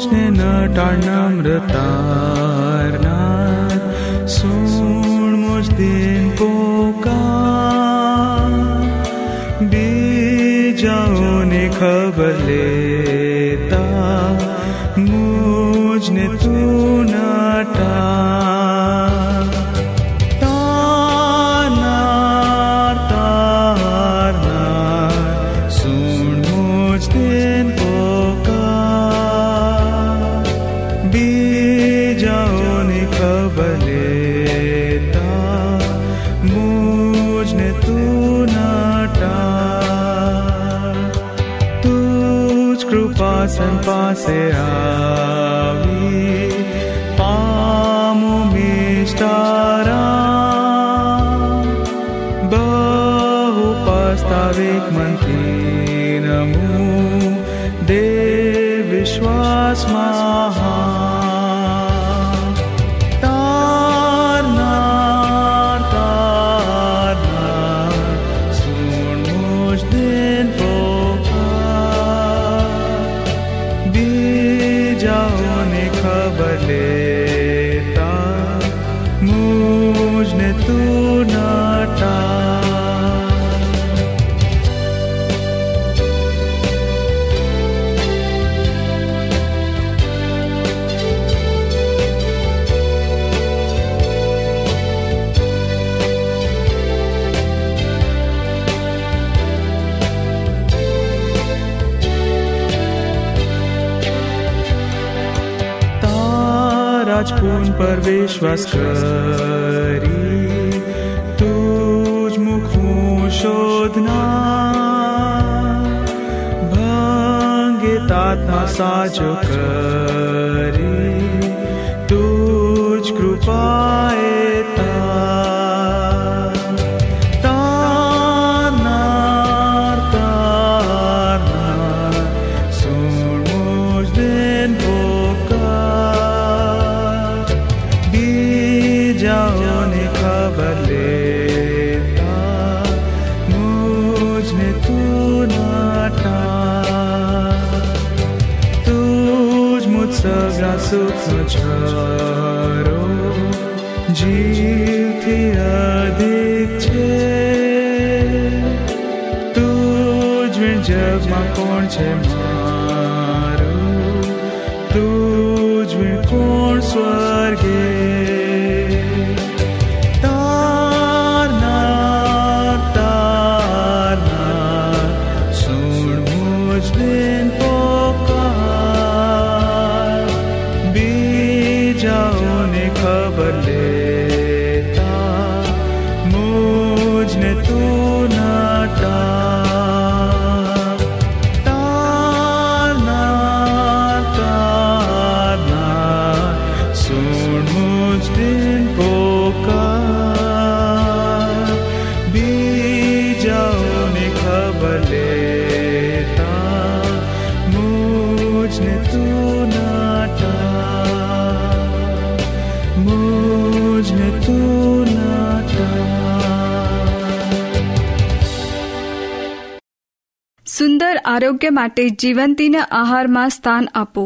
कृष्णेन नम्रूसु मुस्न कोका बे जाओ ने વિશ્વાસમાં વિશ્વાસ કરી તું જ મુખું શોધના ભંગે તાતના સાજો કરી તું કૃપાએ suave. સુંદર આરોગ્ય માટે જીવંતીના આહારમાં સ્થાન આપો.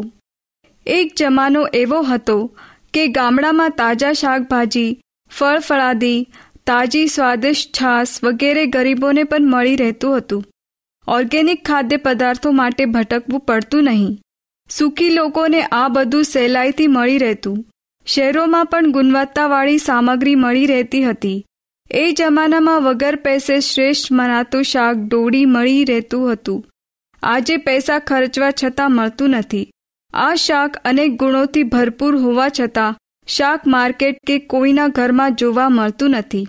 એક જમાનો એવો હતો કે ગામડામાં તાજા શાકભાજી ફળ ફળાદી તાજી સ્વાદિષ્ટ છાશ વગેરે ગરીબોને પણ મળી રહેતું હતું. ઓર્ગેનિક ખાદ્ય પદાર્થો માટે ભટકવું પડતું નહીં. સુખી લોકોને આ બધું સહેલાઈથી મળી રહેતું. શહેરોમાં પણ ગુણવત્તાવાળી સામગ્રી મળી રહેતી હતી. એ જમાનામાં વગર પૈસે શ્રેષ્ઠ મનાતું શાક ડોડી મળી રહેતું હતું. આજે પૈસા ખર્ચવા છતાં મળતું નથી. આ શાક અનેક ગુણોથી ભરપૂર હોવા છતાં શાક માર્કેટ કે કોઈના ઘરમાં જોવા મળતું નથી.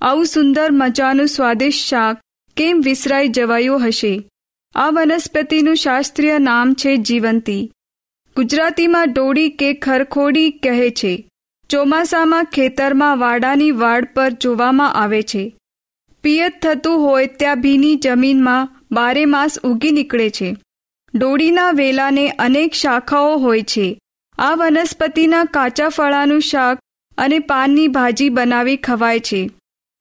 આવું સુંદર મજાનું સ્વાદિષ્ટ શાક કેમ વિસરાઈ જવાયું હશે? આ વનસ્પતિનું શાસ્ત્રીય નામ છે જીવંતી. ગુજરાતીમાં ડોડી કે ખરખોડી કહે છે. ચોમાસામાં ખેતરમાં વાડાની વાડ પર જોવામાં આવે છે. પિયત થતું હોય ત્યાં ભીની જમીનમાં બારે માસ ઉગી નીકળે છે. ડોડીના વેલાને અનેક શાખાઓ હોય છે. આ વનસ્પતિના કાચા ફળાનું શાક અને પાનની ભાજી બનાવી ખવાય છે.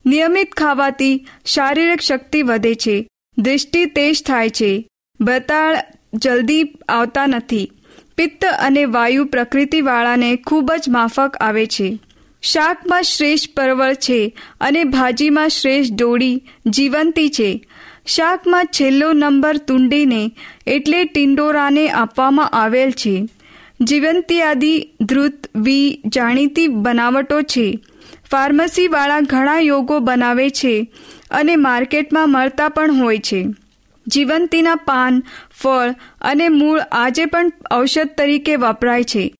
નિયમિત ખાવાથી શારીરિક શક્તિ વધે છે. દૃષ્ટિ તેજ થાય છે. બતાળ જલ્દી આવતા નથી. પિત્ત અને વાયુ પ્રકૃતિવાળાને ખૂબ જ માફક આવે છે. શાકમાં શ્રેષ્ઠ પરવળ છે અને ભાજીમાં શ્રેષ્ઠ ડોળી જીવંતી છે. શાકમાં છેલ્લો નંબર તુંડીને એટલે ટિંડોરાને આપવામાં આવેલ છે. જીવંતી ધ્રુત, વી, જાણીતી બનાવટો છે. ફાર્મસીવાળા ઘણા યોગો બનાવે છે અને માર્કેટમાં મળતા પણ હોય છે. જીવંતીના પાન, ફળ અને મૂળ આજે પણ ઔષધ તરીકે વપરાય છે.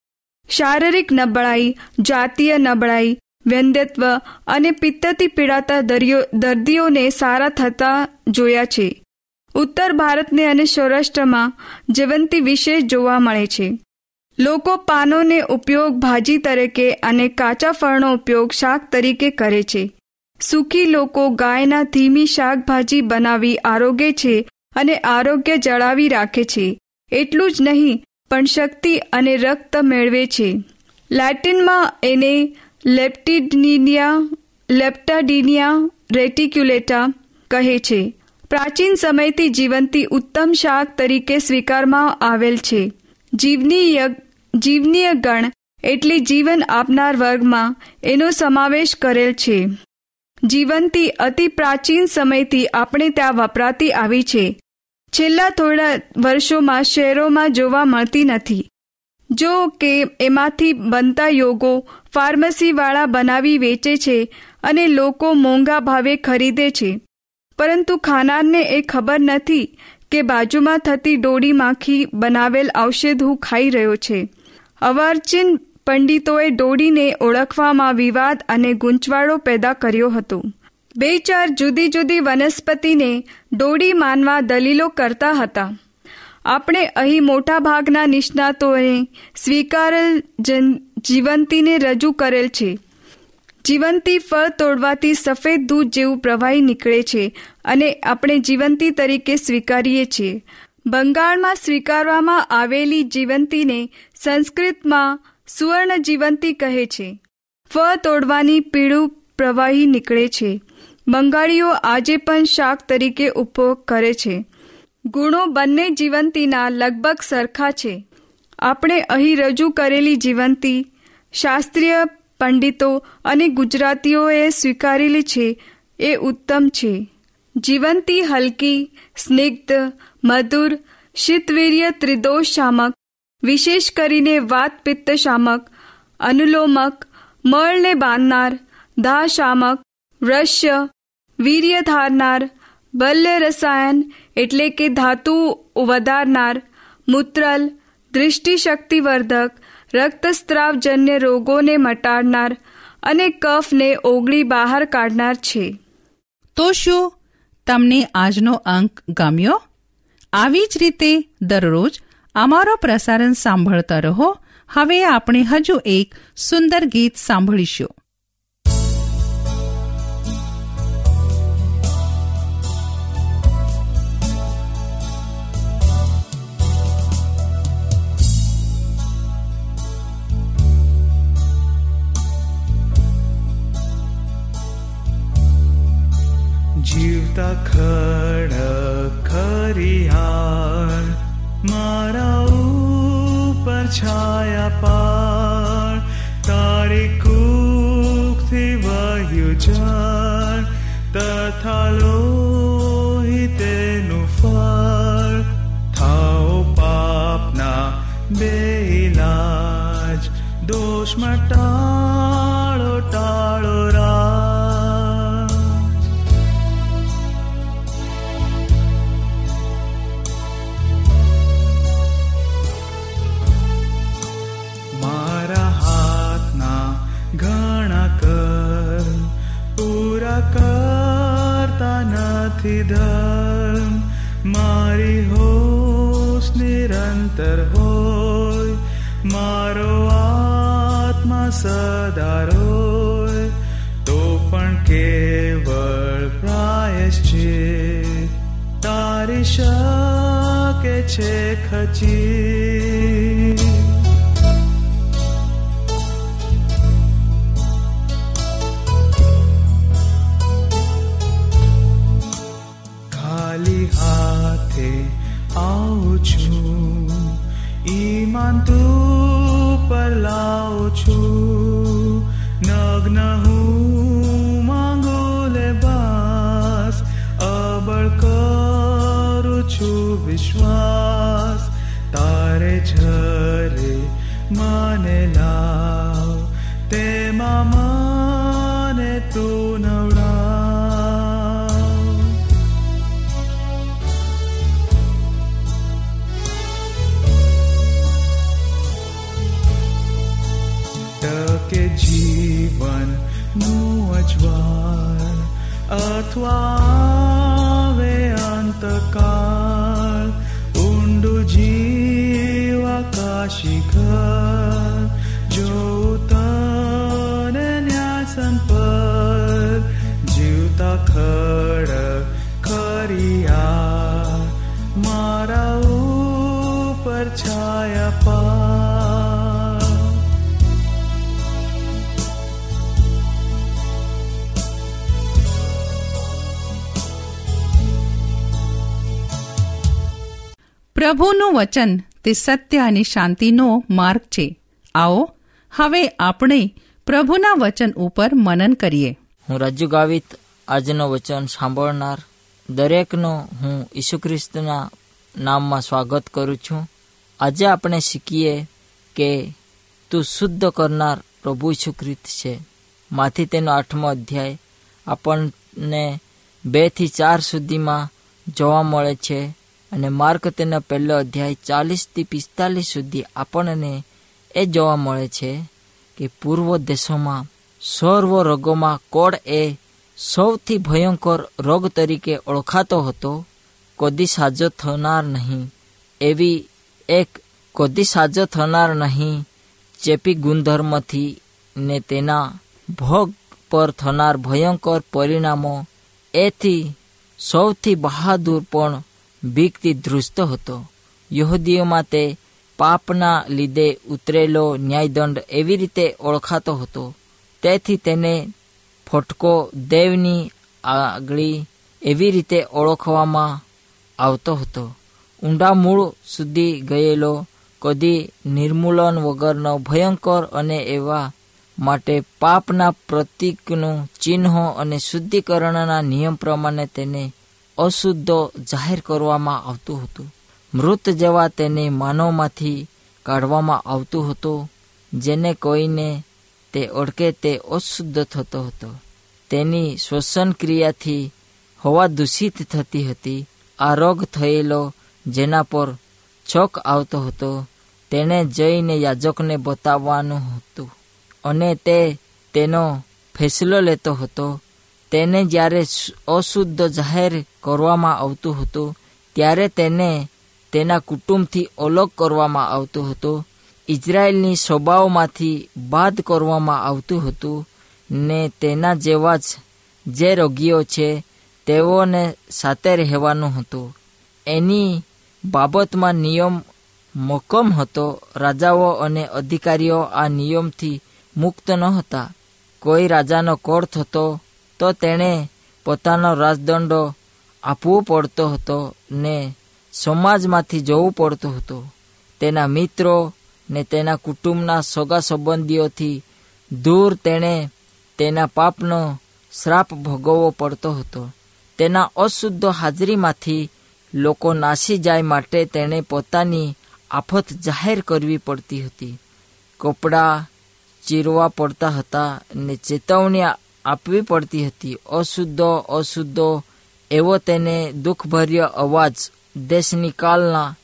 શારીરિક નબળાઈ, જાતીય નબળાઈ, વ્યંદ્યત્વ અને પિત્તથી પીડાતા દર્દીઓને સારા થતા જોયા છે. ઉત્તર ભારતને અને સૌરાષ્ટ્રમાં જીવંતી વિશેષ જોવા મળે છે. લોકો પાનોને ઉપયોગ ભાજી તરીકે અને કાચા ફળનો ઉપયોગ શાક તરીકે કરે છે. સુખી લોકો ગાયના ધીમી શાકભાજી બનાવી આરોગ્ય છે અને આરોગ્ય જળાવી રાખે છે. એટલું જ નહીં, પણ શક્તિ અને રક્ત મેળવે છે. લેટિનમાં એને લેપ્ટિડિનિયા લેપ્ટાડિનિયા રેટિક્યુલેટા કહે છે. પ્રાચીન સમયથી જીવંતી ઉત્તમ શાક તરીકે સ્વીકારવામાં આવેલ છે. જીવનીય જીવનીય ગણ, એટલે જીવન આપનાર વર્ગમાં એનો સમાવેશ કરેલ છે. જીવંતી અતિ પ્રાચીન સમયથી આપણે ત્યાં વપરાતી આવી છે. છેલ્લા થોડા વર્ષોમાં શહેરોમાં જોવા મળતી નથી. જો કે એમાંથી બનતા યોગો ફાર્મસીવાળા બનાવી વેચે છે અને લોકો મોંઘા ભાવે ખરીદે છે. પરંતુ ખાનારને એ ખબર નથી કે બાજુમાં થતી ડોડી માખી બનાવેલ ઔષધ હું ખાઈ રહ્યો છે. અવાર્ચિન પંડિતોએ દોડીને ઓળખવામાં વિવાદ અને ગૂંચવાડો પેદા કર્યો હતો. બે ચાર જુદી જુદી વનસ્પતિને દોડી માનવા દલીલો કરતા હતા. આપણે અહીં મોટા ભાગના નિષ્ણાતોએ સ્વીકારેલ જીવંતીને રજૂ કરેલ છે. જીવંતી ફળ તોડવાથી સફેદ દૂધ જેવું પ્રવાહી નીકળે છે અને આપણે જીવંતી તરીકે સ્વીકારીએ છીએ. બંગાળમાં સ્વીકારવામાં આવેલી જીવંતીને સંસ્કૃતમાં સુવર્ણ જીવંતી કહે છે ફળ તોડવાની પીળું પ્રવાહી નીકળે છે. બંગાળીઓ આજે પણ શાક તરીકે ઉપયોગ કરે છે. ગુણો બંને જીવંતીના લગભગ સરખા છે. આપણે અહીં રજૂ કરેલી જીવંતી શાસ્ત્રીય પંડિતો અને ગુજરાતીઓએ સ્વીકારેલી છે, એ ઉત્તમ છે. જીવંતી હલકી, સ્નિગ્ધ, મધુર, શીતવીર્ય ત્રિદોષ શામક વિશેષ કરીને વાત પિત્ત શામક અનુલોમક, મળને બાંધનાર, દાહશામક, રસ્ય, વીર્ય ધારનાર, બલ્ય રસાયન એટલે કે ધાતુ વધારનાર, મૂત્રલ, દૃષ્ટિશક્તિવર્ધક, રક્તસ્ત્રાવજન્ય રોગોને મટાડનાર અને કફને ઓગળી બહાર કાઢનાર છે. તો શું? તમને આજનો અંક ગમ્યો? આવી જ રીતે દરરોજ અમારો પ્રસારણ સાંભળતા રહો. હવે આપણે હજુ એક સુંદર ગીત સાંભળીશું. જીવતા ખડ ખરિયાર મારા ઉપર છાયા પાર, તારી કુખથી વહ્યું જળ તથા લોહી તેનું ફળ થાઓ પાપના બે દોષ દોષમાં ખચી. ખાલી હાથે આવું છું. ઈમાન તું પર લાવું છું. નગ્ન હું માંગો લે બાસ. અબળ કરું છું વિશ્વાસ. તારે ઝરે મને લાવ તેમાં મને તું નવડાવ ટકે જીવનનું અજવાળ ખડ મારા ઉપર છાયા પા. પ્રભુનું વચન તે સત્ય અને શાંતિનો માર્ગ છે. આવો હવે આપણે પ્રભુના વચન ઉપર મનન કરીએ. હું રાજુ ગાવિત આજનો વચન સાંભળનાર દરેકનો હું ઈસુ ખ્રિસ્તના નામમાં સ્વાગત કરું છું. આજે આપણે શીખીએ કે તું શુદ્ધ કરનાર પ્રભુ ઈસુ ખ્રિસ્ત છે. માથી તેનો આઠમો અધ્યાય આપણને બેથી ચાર સુધીમાં જોવા મળે છે અને માર્ક તેનો પહેલો અધ્યાય ચાલીસથી પિસ્તાલીસ સુધી આપણને એ જોવા મળે છે કે પૂર્વ દેશોમાં સર્વ રોગોમાં કોડ એ સૌથી ભયંકર રોગ તરીકે ઓળખાતો હતો, કદી સાજો થનાર નહીં. એવી એક કદી સાજો થનાર નહીં, ચેપી ગુણધર્મથી ને તેના ભોગ પર થનાર ભયંકર પરિણામો એથી સૌથી બહાદુર પણ બીકથી ધ્રુજત હતો. યહૂદીઓમાં તે પાપના લીધે ઉતરેલો ન્યાયદંડ એવી રીતે ઓળખાતો હતો. તેથી તેને ફટકો દેવની આગળી એવી રીતે ઓળખવામાં આવતો હતો. ઊંડા મૂળ સુધી ગયેલો કદી નિર્મૂલન વગરનો ભયંકર અને એવા માટે પાપના પ્રતીકનું ચિહ્નો અને શુદ્ધિકરણના નિયમ પ્રમાણે તેને અશુદ્ધ જાહેર કરવામાં આવતું હતું. મૃત જેવા તેને માનવમાંથી કાઢવામાં આવતું હતું, જેને કોઈને તે ઓળખે તે અશુદ્ધ થતો હતો. તેની શ્વસન ક્રિયાથી હવા દૂષિત થતી હતી. આ રોગ થયેલો જેના પર છોક આવતો હતો, તેણે જઈને યાજકને બતાવવાનું હતું અને તે તેનો ફેસલો લેતો હતો. તેને જ્યારે અશુદ્ધ જાહેર કરવામાં આવતું હતું, ત્યારે તેને તેના કુટુંબથી અલગ કરવામાં આવતું હતું. ઇઝરાયેલની સ્વભાવમાંથી બાદ કરવામાં આવતું હતું ને તેના જેવા જ જે રોગીઓ છે, તેઓને સાથે રહેવાનું હતું. એની બાબતમાં નિયમ મોકમ હતો. રાજાઓ અને અધિકારીઓ આ નિયમથી મુક્ત ન હતા. કોઈ રાજાનો કોર થતો તો તેણે પોતાનો રાજદંડો આપવો પડતો હતો ને સમાજમાંથી જવું પડતું હતું. તેના મિત્રો ને તેના કુટુંબના સગા સંબંધીઓથી દૂર તેણે તેના પાપનો શ્રાપ ભોગવવો પડતો હતો. તેના અશુદ્ધ હાજરીમાંથી લોકો નાસી જાય માટે તેણે પોતાની આફત જાહેર કરવી પડતી હતી. કપડાં ચીરવા પડતા હતા ને ચેતવણી આપવી પડતી હતી. અશુદ્ધ અશુદ્ધ, એવો તેને દુઃખભર્યો અવાજ દેશની કાલના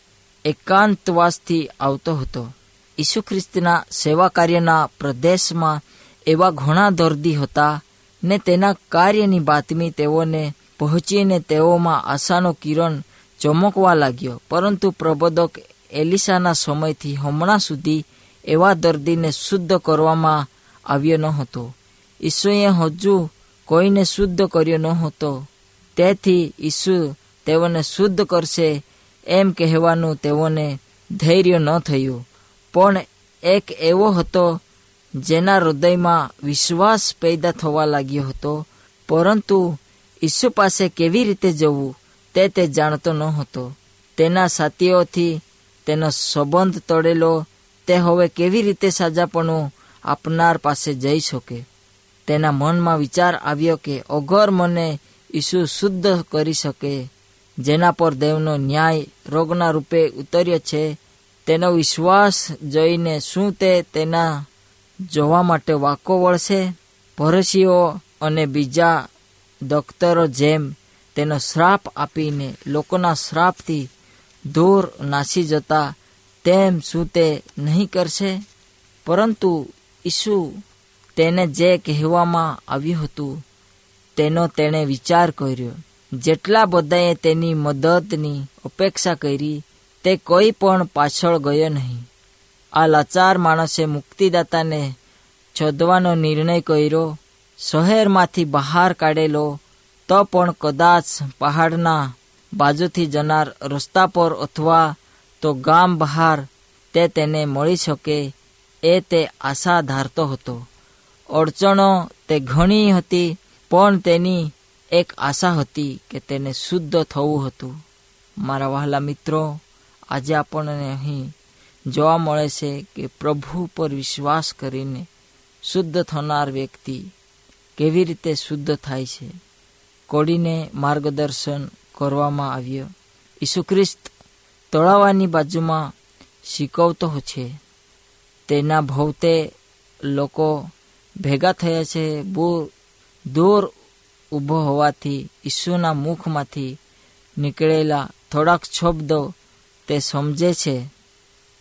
એકાંતવાસથી આવતો હતો. ઈસુ ખ્રિસ્તના સેવા કાર્યના પ્રદેશમાં એવા ઘણા દર્દી હતા ને તેના કાર્યની બાતમી તેઓને પહોંચીને તેઓમાં આશાનો કિરણ ચમકવા લાગ્યો. પરંતુ પ્રબોધક એલિસાના સમયથી હમણાં સુધી એવા દર્દીને શુદ્ધ કરવામાં આવ્યો ન હતો. ઈસુએ હજુ કોઈને શુદ્ધ કર્યો ન હતો. તેથી ઈસુ તેઓને શુદ્ધ કરશે એમ કહેવાનું તેઓને ધૈર્ય ન થયું. પણ એક એવો હતો જેના હૃદયમાં વિશ્વાસ પેદા થવા લાગ્યો હતો. પરંતુ ઈસુ પાસે કેવી રીતે જવું તે તે જાણતો ન હતો. તેના સાથીઓથી તેનો સંબંધ તોડેલો તે હવે કેવી રીતે સાજાપણું આપનાર પાસે જઈ શકે? તેના મનમાં વિચાર આવ્યો કે અગર મને ઈસુ શુદ્ધ કરી શકે, જેના પર દેવનો ન્યાય રોગના રૂપે ઉતર્યો છે તેનો વિશ્વાસ જોઈને શું તે તેના જોવા માટે વાકો વળશે? પરસીઓ અને બીજા ડોક્ટરો જેમ તેનો શ્રાપ આપીને લોકોના શ્રાપથી દૂર નાસી જતા, તેમ શું તે નહીં કરશે? પરંતુ ઈસુ તેને જે કહેવામાં આવ્યું હતું, તેનો તેણે વિચાર કર્યો. જેટલા બધાએ તેની મદદની અપેક્ષા કરી તે કોઈ પણ પાછળ ગયો નહીં. આ લાચાર માણસે મુક્તિદાતાને શોધવાનો નિર્ણય કર્યો, શહેરમાંથી બહાર કાઢેલો, તો પણ કદાચ પહાડના બાજુથી જનાર રસ્તા પર અથવા તો ગામ બહાર તે તેને મળી શકે એ તે આશા ધારતો હતો. અડચણો તે ઘણી હતી, પણ તેની એક આશા હતી કે તેને શુદ્ધ થવું હતું. મારા વહાલા મિત્રો આજે આપણને અહીં જોવા મળે છે કે પ્રભુ પર વિશ્વાસ કરીને શુદ્ધ થનાર વ્યક્તિ કેવી રીતે શુદ્ધ થાય છે. કોડીને માર્ગદર્શન કરવામાં આવ્યો. ઈસુ ખ્રિસ્ત તળાવાની બાજુમાં શીખવતો છે. તેના ભવતે લોકો ભેગા થયા છે. બહુ દૂર ઊભો હોવાથી ઈસુના મુખમાંથી નીકળેલા થોડાક શબ્દો તે સમજે છે.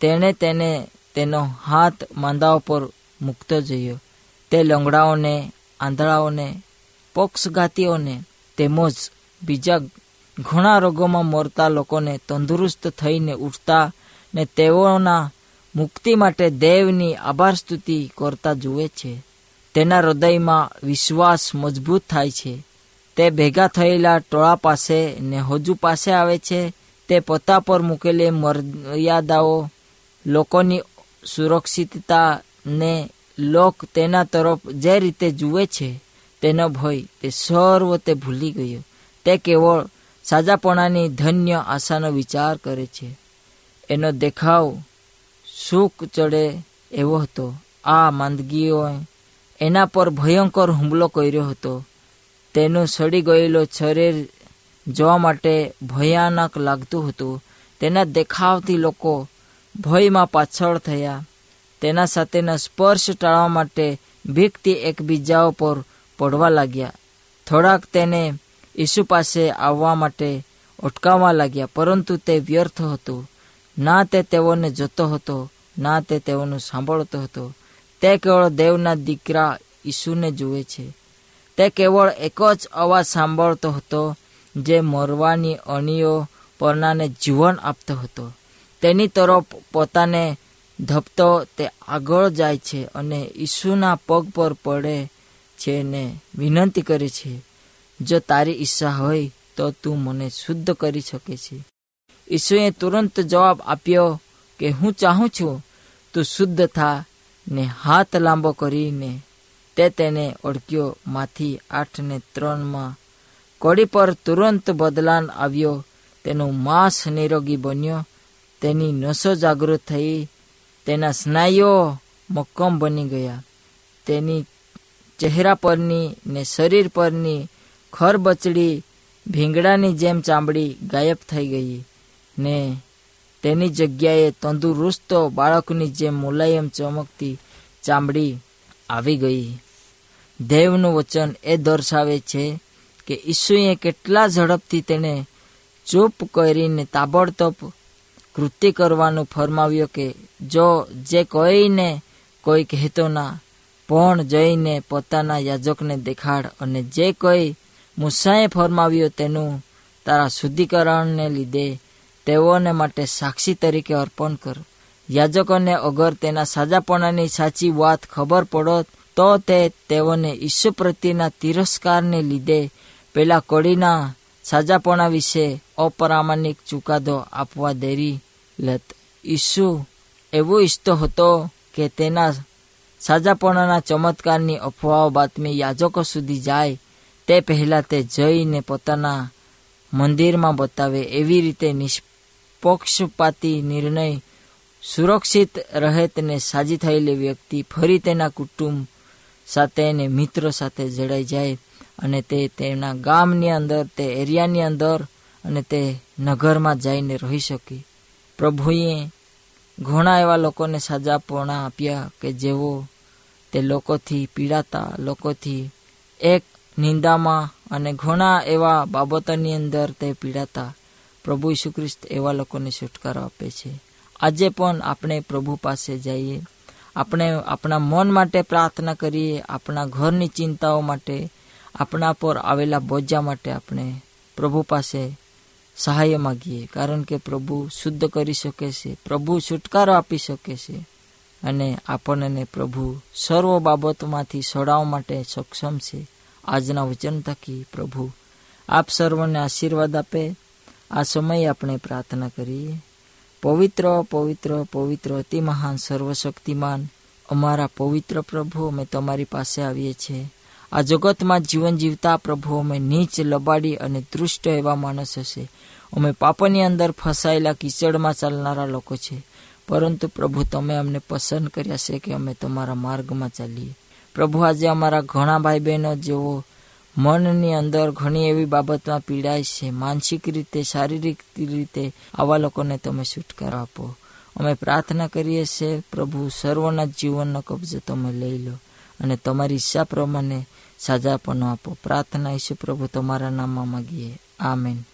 તેણે તેને તેનો હાથ માંદાઓ પર મૂકતો જોયો. તે લંગડાઓને, આંધળાઓને પક્ષઘાતીઓને તેમજ બીજા ઘણા રોગોમાં મરતા લોકોને તંદુરસ્ત થઈને ઉઠતા ને તેઓના મુક્તિ માટે દેવની આભાર સ્તુતિ કરતા જુએ છે. તેના હૃદયમાં વિશ્વાસ મજબૂત થાય છે. તે ભેગા થયેલા ટોળા પાસે ને હજુ પાસે આવે છે. તે પોતા પર મૂકેલી મર્યાદાઓ લોકોની સુરક્ષિતતાને લોક તેના તરફ જે રીતે જુએ છે તેનો ભય તે સર્વ તે ભૂલી ગયો. તે કેવળ સાજાપણાની ધન્ય આશાનો વિચાર કરે છે. એનો દેખાવ સુખ ચડે એવો હતો. આ માંદગીઓ એના પર ભયંકર હુમલો કર્યો હતો. તેનું સડી ગયેલો શરીર જોવા માટે ભયાનક લાગતું હતું. તેના દેખાવથી લોકો ભયમાં પાછળ થયા. તેના સાથેના સ્પર્શ ટાળવા માટે ભીખથી એકબીજા પર પડવા લાગ્યા. થોડાક તેને ઈસુ પાસે આવવા માટે અટકાવવા લાગ્યા, પરંતુ તે વ્યર્થ હતું. ના તે તેઓને જોતો હતો, ના તે તેઓનું સાંભળતો હતો. તે કેવળ દેવના દીકરા ઈસુને જુએ છે. તે કેવળ એક જ અવાજ સાંભળતો હતો જે મરવાની અણીઓ પરનાને જીવન આપતો હતો. તેની તરફ પોતાને ધપતો તે આગળ જાય છે અને ઈસુના પગ પર પડે છે ને વિનંતી કરે છે, જો તારી ઈચ્છા હોય તો તું મને શુદ્ધ કરી શકે છે. ઈસુએ તુરંત જવાબ આપ્યો કે, હું ચાહું છું તું શુદ્ધ થા ને હાથ લાંબો કરીને. તે તેને ઓળખ્યો. માંથી આઠ ને ત્રણમાં કોડી પર તુરંત બદલાન આવ્યો. તેનું માંસ નિરોગી બન્યો. તેની નસો જાગૃત થઈ. તેના સ્નાયુઓ મક્કમ બની ગયા. તેની ચહેરા પરની ને શરીર પરની ખરબચડી ભીંગડાની જેમ ચામડી ગાયબ થઈ ગઈ ને તેની જગ્યાએ તંદુરસ્ત બાળકની જેમ મુલાયમ ચમકતી ચામડી આવી ગઈ. દેવનું વચન એ દર્શાવે છે કે ઈસુએ કેટલા ઝડપથી તેને ચૂપ કરીને તાબડતોબ કૃત્ય કરવાનું ફરમાવ્યો કે, જો જે કોઈને કોઈ કહેતો ના, પણ જઈને પોતાના યાજકને દેખાડ અને જે કોઈ મૂસાએ ફરમાવ્યો તેનું તારા શુદ્ધિકરણને લીધે તેઓને માટે સાક્ષી તરીકે અર્પણ કર. યાજકોને અગર તેના સાજાપણાની સાચી વાત ખબર પડો તો તે તેઓને ઈસુ પ્રત્યેના તિરસ્કારને લીધે પેલા કડીના સાજાપણા વિશે અપ્રામાણિક ચુકાદો આપવા દેરી લત. ઈસુ એવો ઈચ્છતો હતો કે તેના સાજાપણાના ચમત્કારની અફવાઓ બાતમી યાજકો સુધી જાય, તે પહેલાં તે જઈને પોતાના મંદિરમાં બતાવે એવી રીતે નિષ્પક્ષપાતી નિર્ણય સુરક્ષિત રહે તેને સાજી થયેલી વ્યક્તિ ફરી તેના કુટુંબ સાથે અને મિત્રો સાથે જડાઈ જાય. અને તે તેના ગામની અંદર, તે એરિયાની અંદર અને તે નગરમાં જઈને રહી શકે. પ્રભુએ ઘણા એવા લોકોને સાજાપણા આપ્યા કે જેઓ તે લોકોથી પીડાતા, લોકોથી એક નિંદામાં અને ઘણા એવા બાબતોની અંદર તે પીડાતા. પ્રભુ ઈસુ ખ્રિસ્ત એવા લોકોને છુટકારો આપે છે. આજે પણ આપણે પ્રભુ પાસે જઈએ. આપણે આપણા મન માટે પ્રાર્થના કરીએ, આપણા ઘરની ચિંતાઓ માટે આપણા પર આવેલા બોજા માટે આપણે પ્રભુ પાસે સહાય માગીએ. કારણ કે પ્રભુ શુદ્ધ કરી શકે છે, પ્રભુ છુટકારો આપી શકે છે અને આપણને પ્રભુ સર્વ બાબતોમાંથી સડાવવા માટે સક્ષમ છે. આજના વચન થકી પ્રભુ આપ સર્વને આશીર્વાદ આપે. આ સમયે આપણે પ્રાર્થના કરીએ. પવિત્ર પવિત્ર પવિત્ર અતિ મહાન સર્વશક્તિમાન અમારા પવિત્ર પ્રભુ અમે તમારી પાસે આવીએ છીએ. આ જગતમાં જીવન જીવતા પ્રભુ અમે નીચ, લબાડી અને દૃષ્ટ એવા માણસ હશે. અમે પાપની અંદર ફસાયેલા, કિચડમાં ચાલનારા લોકો છે. પરંતુ પ્રભુ, તમે અમને પસંદ કર્યા છે કે અમે તમારા માર્ગમાં ચાલીએ. પ્રભુ, આજે અમારા ઘણા ભાઈ બહેનો જેઓ મનની અંદર ઘણી એવી બાબતમાં પીડાય છે, માનસિક રીતે, શારીરિક રીતે આવા લોકોને તમે છુટકારો આપો. અમે પ્રાર્થના કરીએ છીએ, પ્રભુ, સર્વના જીવનનો કબજો તમે લઈ લો. અને તમારી ઈચ્છા પ્રમાણે સાજાપણો આપો. પ્રાર્થના ઈશુ પ્રભુ તમારા નામમાં માગીએ. આમેન.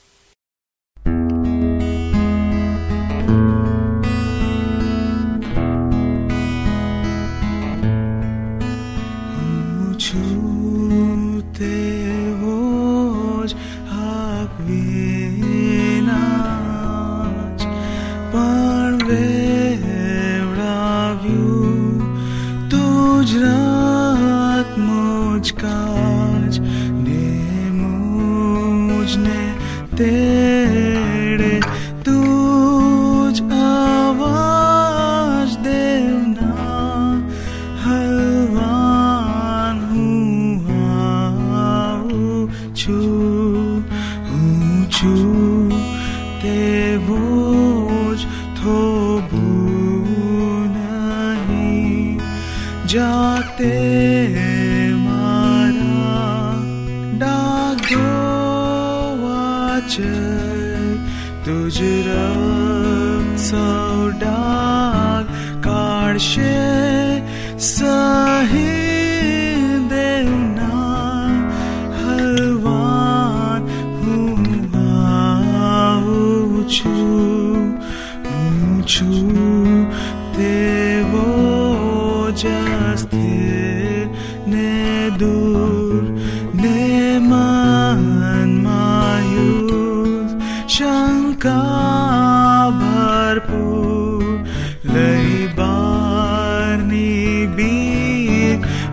કાજ ને મુજને તેડે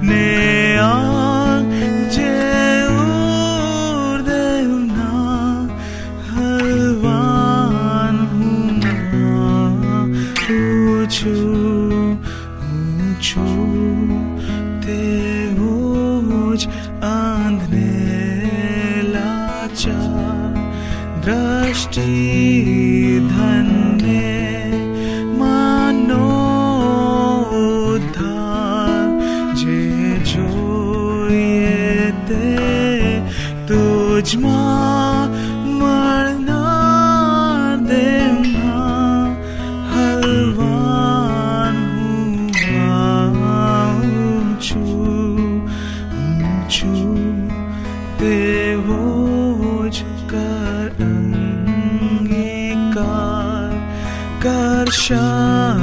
Ne અંગીકાર કરશમાશુર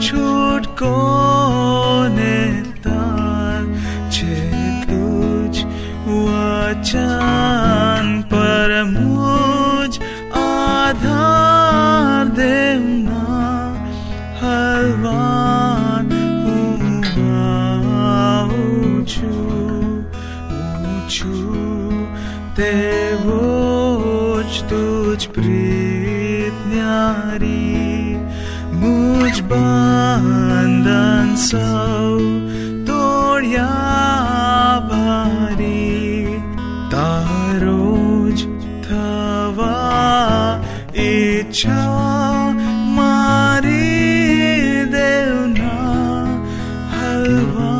છૂટકો ને તાર છે તુજ વચન સૌ તોડ્યા ભારી તારો જ થવા ઈચ્છા મારી દેવના હલવાન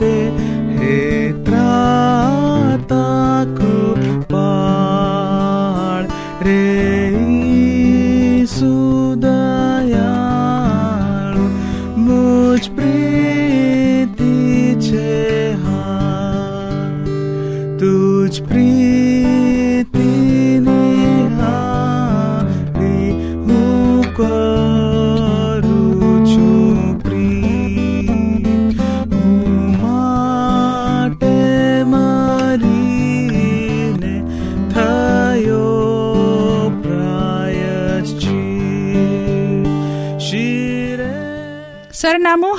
તે